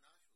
Nash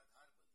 आधार बने